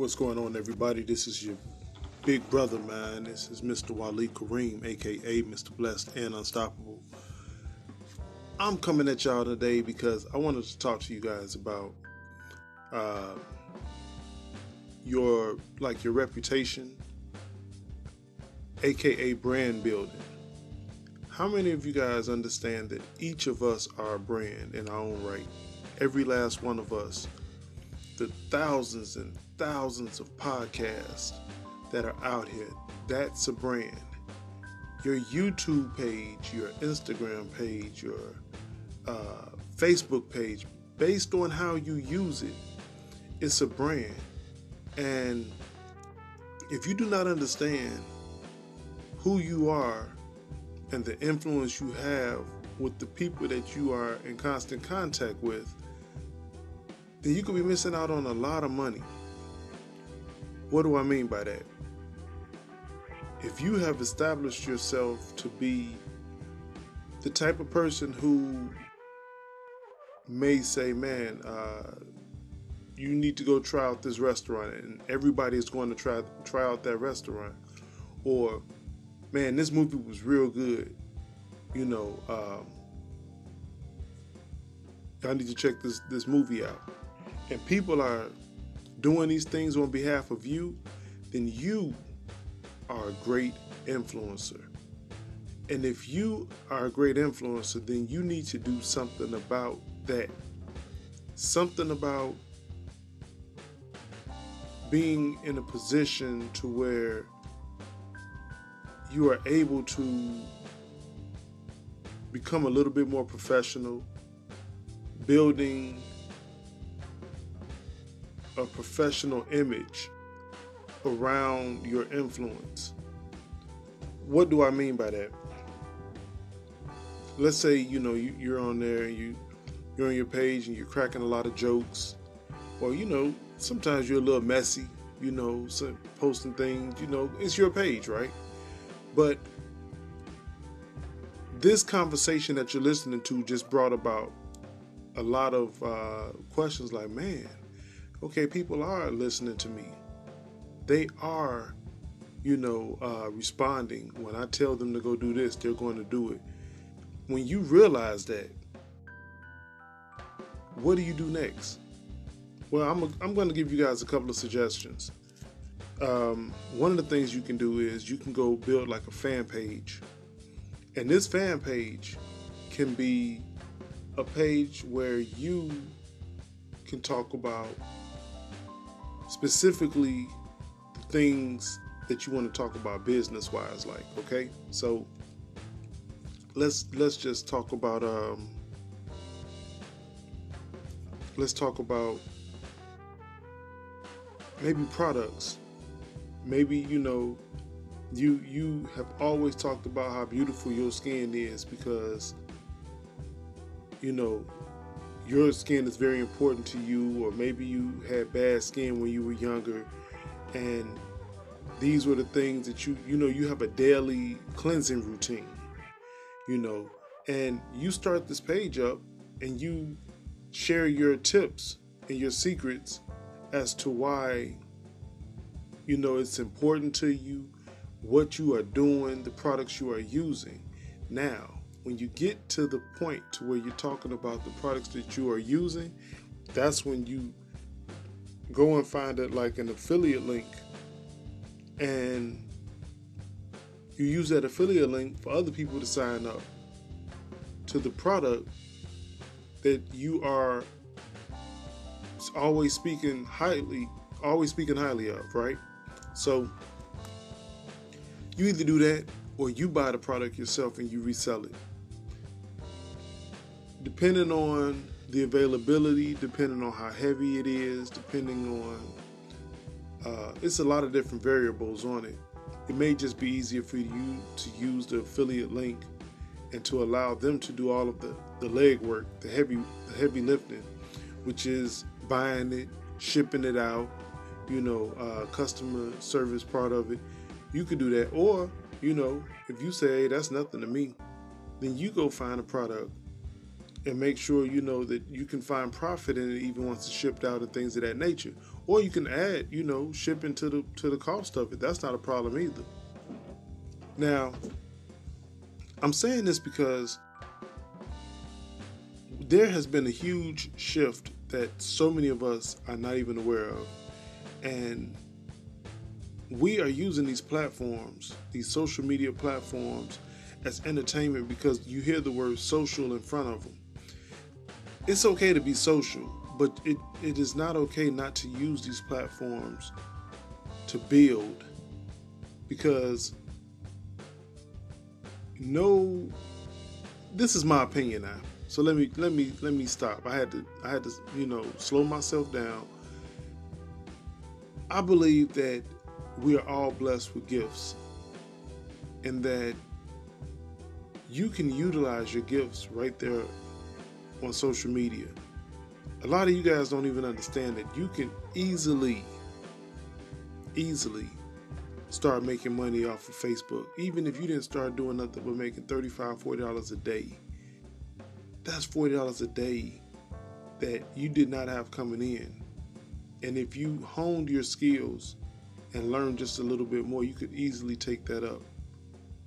What's going on, everybody? This is your big brother, man. This is Mr. Wali Kareem, aka Mr. Blessed and Unstoppable. I'm coming at y'all today because I wanted to talk to you guys about uh, your like your reputation, aka brand building. How many of you guys understand that each of us are a brand in our own right? Every last one of us. The thousands and thousands of podcasts that are out here, that's a brand. Your YouTube page, your Instagram page, your uh, Facebook page, based on how you use it, it's a brand. And if you do not understand who you are and the influence you have with the people that you are in constant contact with, then you could be missing out on a lot of money. What do I mean by that? If you have established yourself to be the type of person who may say, man, uh, you need to go try out this restaurant, and everybody is going to try try out that restaurant, or man, this movie was real good. You know, um, I need to check this this movie out. And people are doing these things on behalf of you, then you are a great influencer. And if you are a great influencer, then you need to do something about that. Something about being in a position to where you are able to become a little bit more professional, building a professional image around your influence. What do I mean by that? Let's say you know you, you're on there and you you're on your page and you're cracking a lot of jokes, or you know sometimes you're a little messy, you know, posting things. You know, it's your page, right? But this conversation that you're listening to just brought about a lot of uh, questions like, man, okay, people are listening to me. They are, you know, uh, responding. When I tell them to go do this, they're going to do it. When you realize that, what do you do next? Well, I'm, a, I'm going to give you guys a couple of suggestions. Um, one of the things you can do is you can go build like a fan page. And this fan page can be a page where you can talk about specifically things that you want to talk about business wise like okay? So let's let's just talk about um let's talk about maybe products. Maybe you know you you have always talked about how beautiful your skin is because you know your skin is very important to you, or maybe you had bad skin when you were younger, and these were the things that you you know you have a daily cleansing routine, you know, and you start this page up and you share your tips and your secrets as to why you know it's important to you, what you are doing, the products you are using. Now, when you get to the point to where you're talking about the products that you are using, that's when you go and find it like an affiliate link and you use that affiliate link for other people to sign up to the product that you are always speaking highly always speaking highly of right? So you either do that or you buy the product yourself and you resell it depending on the availability, depending on how heavy it is, depending on uh, it's a lot of different variables on it. It may just be easier for you to use the affiliate link and to allow them to do all of the, the leg work, the heavy the heavy lifting, which is buying it, shipping it out, you know, uh, customer service part of it. You could do that, or you know, if you say hey, that's nothing to me, then you go find a product and make sure you know that you can find profit in it even once it's shipped out and things of that nature. or you can add, you know, shipping to the to the cost of it. That's not a problem either. Now, I'm saying this because there has been a huge shift that so many of us are not even aware of. And we are using these platforms, these social media platforms, as entertainment because you hear the word social in front of them. It's okay to be social, but it, it is not okay not to use these platforms to build because no this is my opinion now. So let me let me let me stop. I had to i had to you know slow myself down. I believe that we are all blessed with gifts and that you can utilize your gifts right there on social media. A lot of you guys don't even understand that you can easily, easily start making money off of Facebook. Even if you didn't start doing nothing but making $35, $40 a day. That's $40 a day that you did not have coming in. And if you honed your skills and learned just a little bit more, you could easily take that up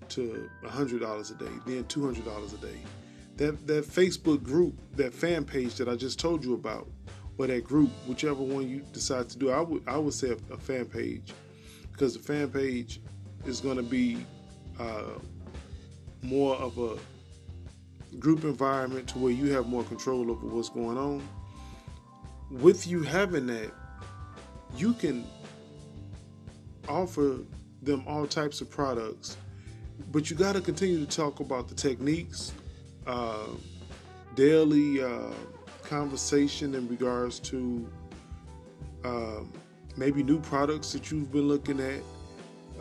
to $100 a day, then $200 a day. That, that Facebook group, that fan page that I just told you about, or that group, whichever one you decide to do, I would I would say a, a fan page, because the fan page is going to be uh, more of a group environment to where you have more control over what's going on. With you having that, you can offer them all types of products but you got to continue to talk about the techniques, uh, daily uh, conversation in regards to um, maybe new products that you've been looking at,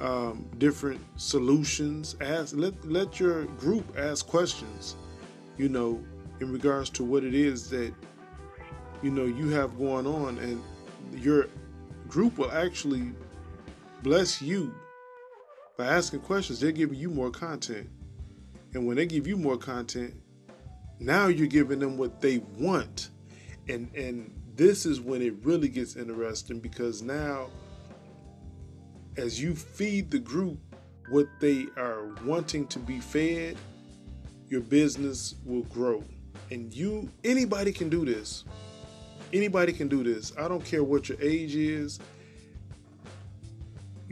um, different solutions. Ask let let your group ask questions. You know, in regards to what it is that you know you have going on, and your group will actually bless you by asking questions, they're giving you more content. And when they give you more content, now you're giving them what they want. And and this is when it really gets interesting because now as you feed the group what they are wanting to be fed, your business will grow. And you anybody can do this. Anybody can do this. I don't care what your age is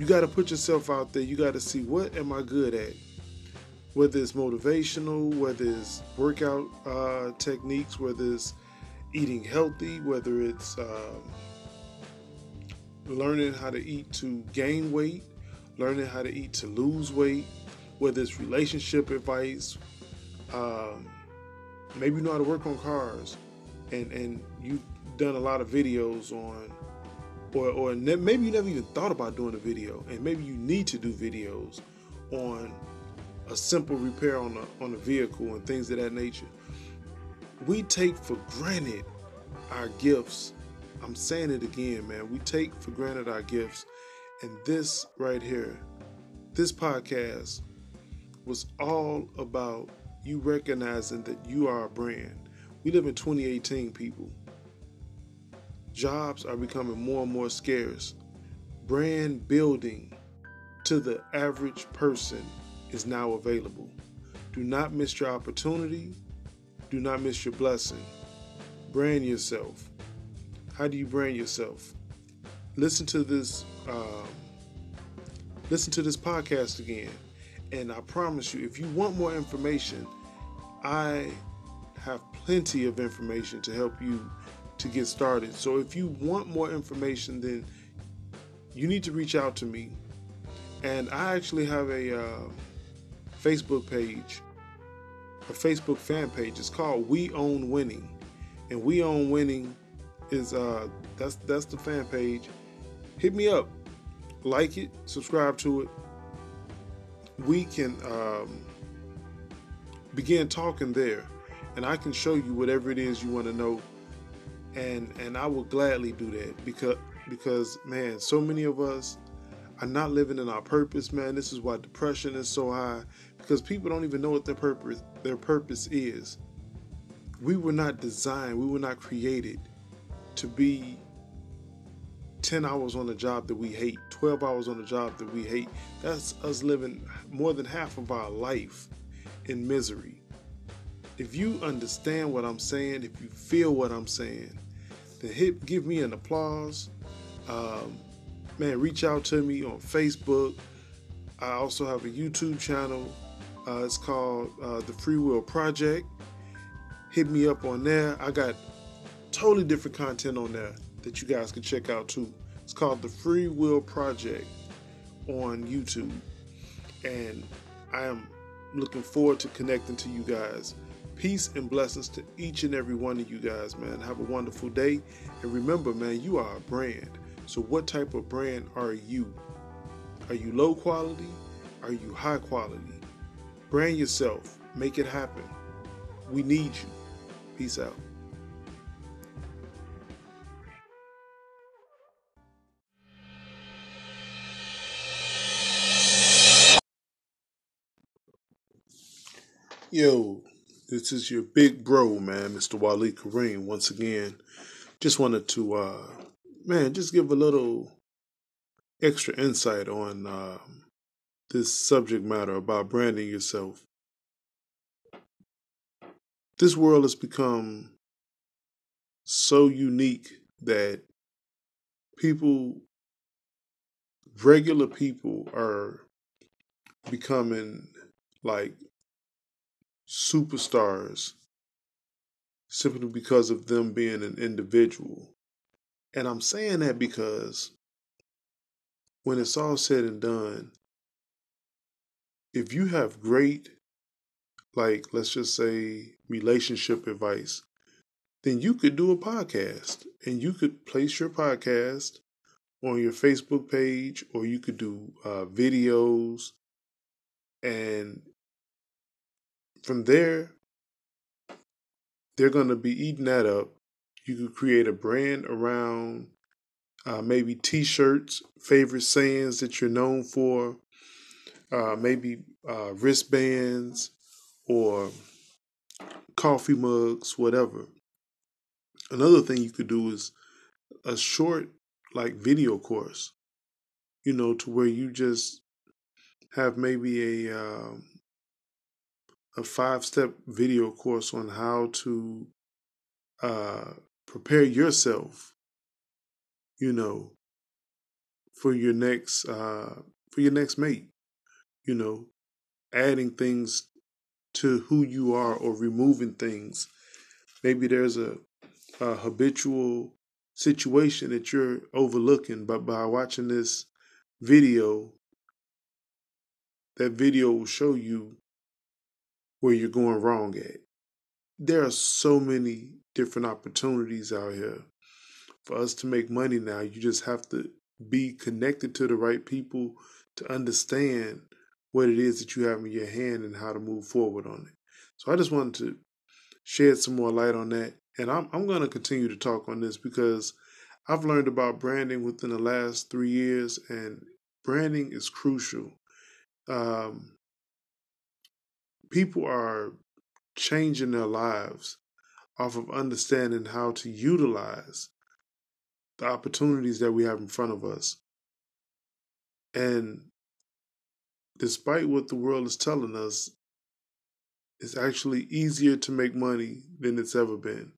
you got to put yourself out there. You got to see what am I good at? Whether it's motivational, whether it's workout uh, techniques, whether it's eating healthy, whether it's um, learning how to eat to gain weight, learning how to eat to lose weight, whether it's relationship advice, um, maybe you know how to work on cars, and and you've done a lot of videos on or or ne- maybe you never even thought about doing a video, and maybe you need to do videos on a simple repair on a on a vehicle and things of that nature. We take for granted our gifts. I'm saying it again, man. We take for granted our gifts, and this right here, this podcast was all about you recognizing that you are a brand. We live in 2018, people. Jobs are becoming more and more scarce. Brand building to the average person is now available. Do not miss your opportunity. Do not miss your blessing. Brand yourself. How do you brand yourself? Listen to this. Um, listen to this podcast again, and I promise you, if you want more information, I have plenty of information to help you to get started. So if you want more information, then you need to reach out to me. And I actually have a uh, Facebook page, a Facebook fan page. It's called We Own Winning, and We Own Winning is uh, that's that's the fan page. Hit me up, like it, subscribe to it. We can um, begin talking there, and I can show you whatever it is you want to know and and I will gladly do that because because man, so many of us are not living in our purpose, man. This is why depression is so high because people don't even know what their purpose their purpose is. We were not designed, we were not created to be 10 hours on a job that we hate, 12 hours on a job that we hate. That's us living more than half of our life in misery. If you understand what I'm saying, if you feel what I'm saying, then hit, give me an applause. Um, man, reach out to me on Facebook. I also have a YouTube channel. Uh, it's called uh, The Free Will Project. Hit me up on there. I got totally different content on there that you guys can check out too. It's called The Free Will Project on YouTube. And I am looking forward to connecting to you guys. Peace and blessings to each and every one of you guys, man. Have a wonderful day. And remember, man, you are a brand. So, what type of brand are you? Are you low quality? Are you high quality? Brand yourself. Make it happen. We need you. Peace out. Yo, this is your big bro, man, Mr. Wally Kareem. Once again, just wanted to, uh, man, just give a little extra insight on uh, this subject matter about branding yourself. This world has become so unique that people, regular people, are becoming like superstars simply because of them being an individual. And I'm saying that because when it's all said and done, if you have great, like, let's just say, relationship advice, then you could do a podcast and you could place your podcast on your Facebook page or you could do uh, videos and from there, they're going to be eating that up. You could create a brand around uh, maybe t shirts, favorite sayings that you're known for, uh, maybe uh, wristbands or coffee mugs, whatever. Another thing you could do is a short, like, video course, you know, to where you just have maybe a um, a five step video course on how to uh, prepare yourself, you know, for your next uh, for your next mate. You know, adding things to who you are or removing things. Maybe there's a, a habitual situation that you're overlooking, but by watching this video, that video will show you where you're going wrong at. There are so many different opportunities out here for us to make money now. You just have to be connected to the right people to understand what it is that you have in your hand and how to move forward on it. So I just wanted to shed some more light on that. And I'm, I'm going to continue to talk on this because I've learned about branding within the last three years, and branding is crucial. Um, people are changing their lives off of understanding how to utilize the opportunities that we have in front of us. And despite what the world is telling us, it's actually easier to make money than it's ever been.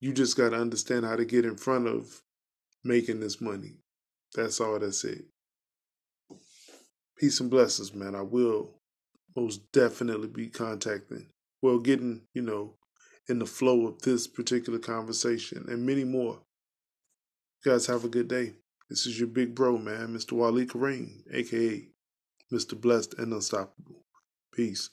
You just got to understand how to get in front of making this money. That's all that's it. Peace and blessings, man. I will most definitely be contacting. Well, getting, you know, in the flow of this particular conversation and many more. You guys have a good day. This is your big bro, man, Mr. Wally Kareem, aka Mr. Blessed and Unstoppable. Peace.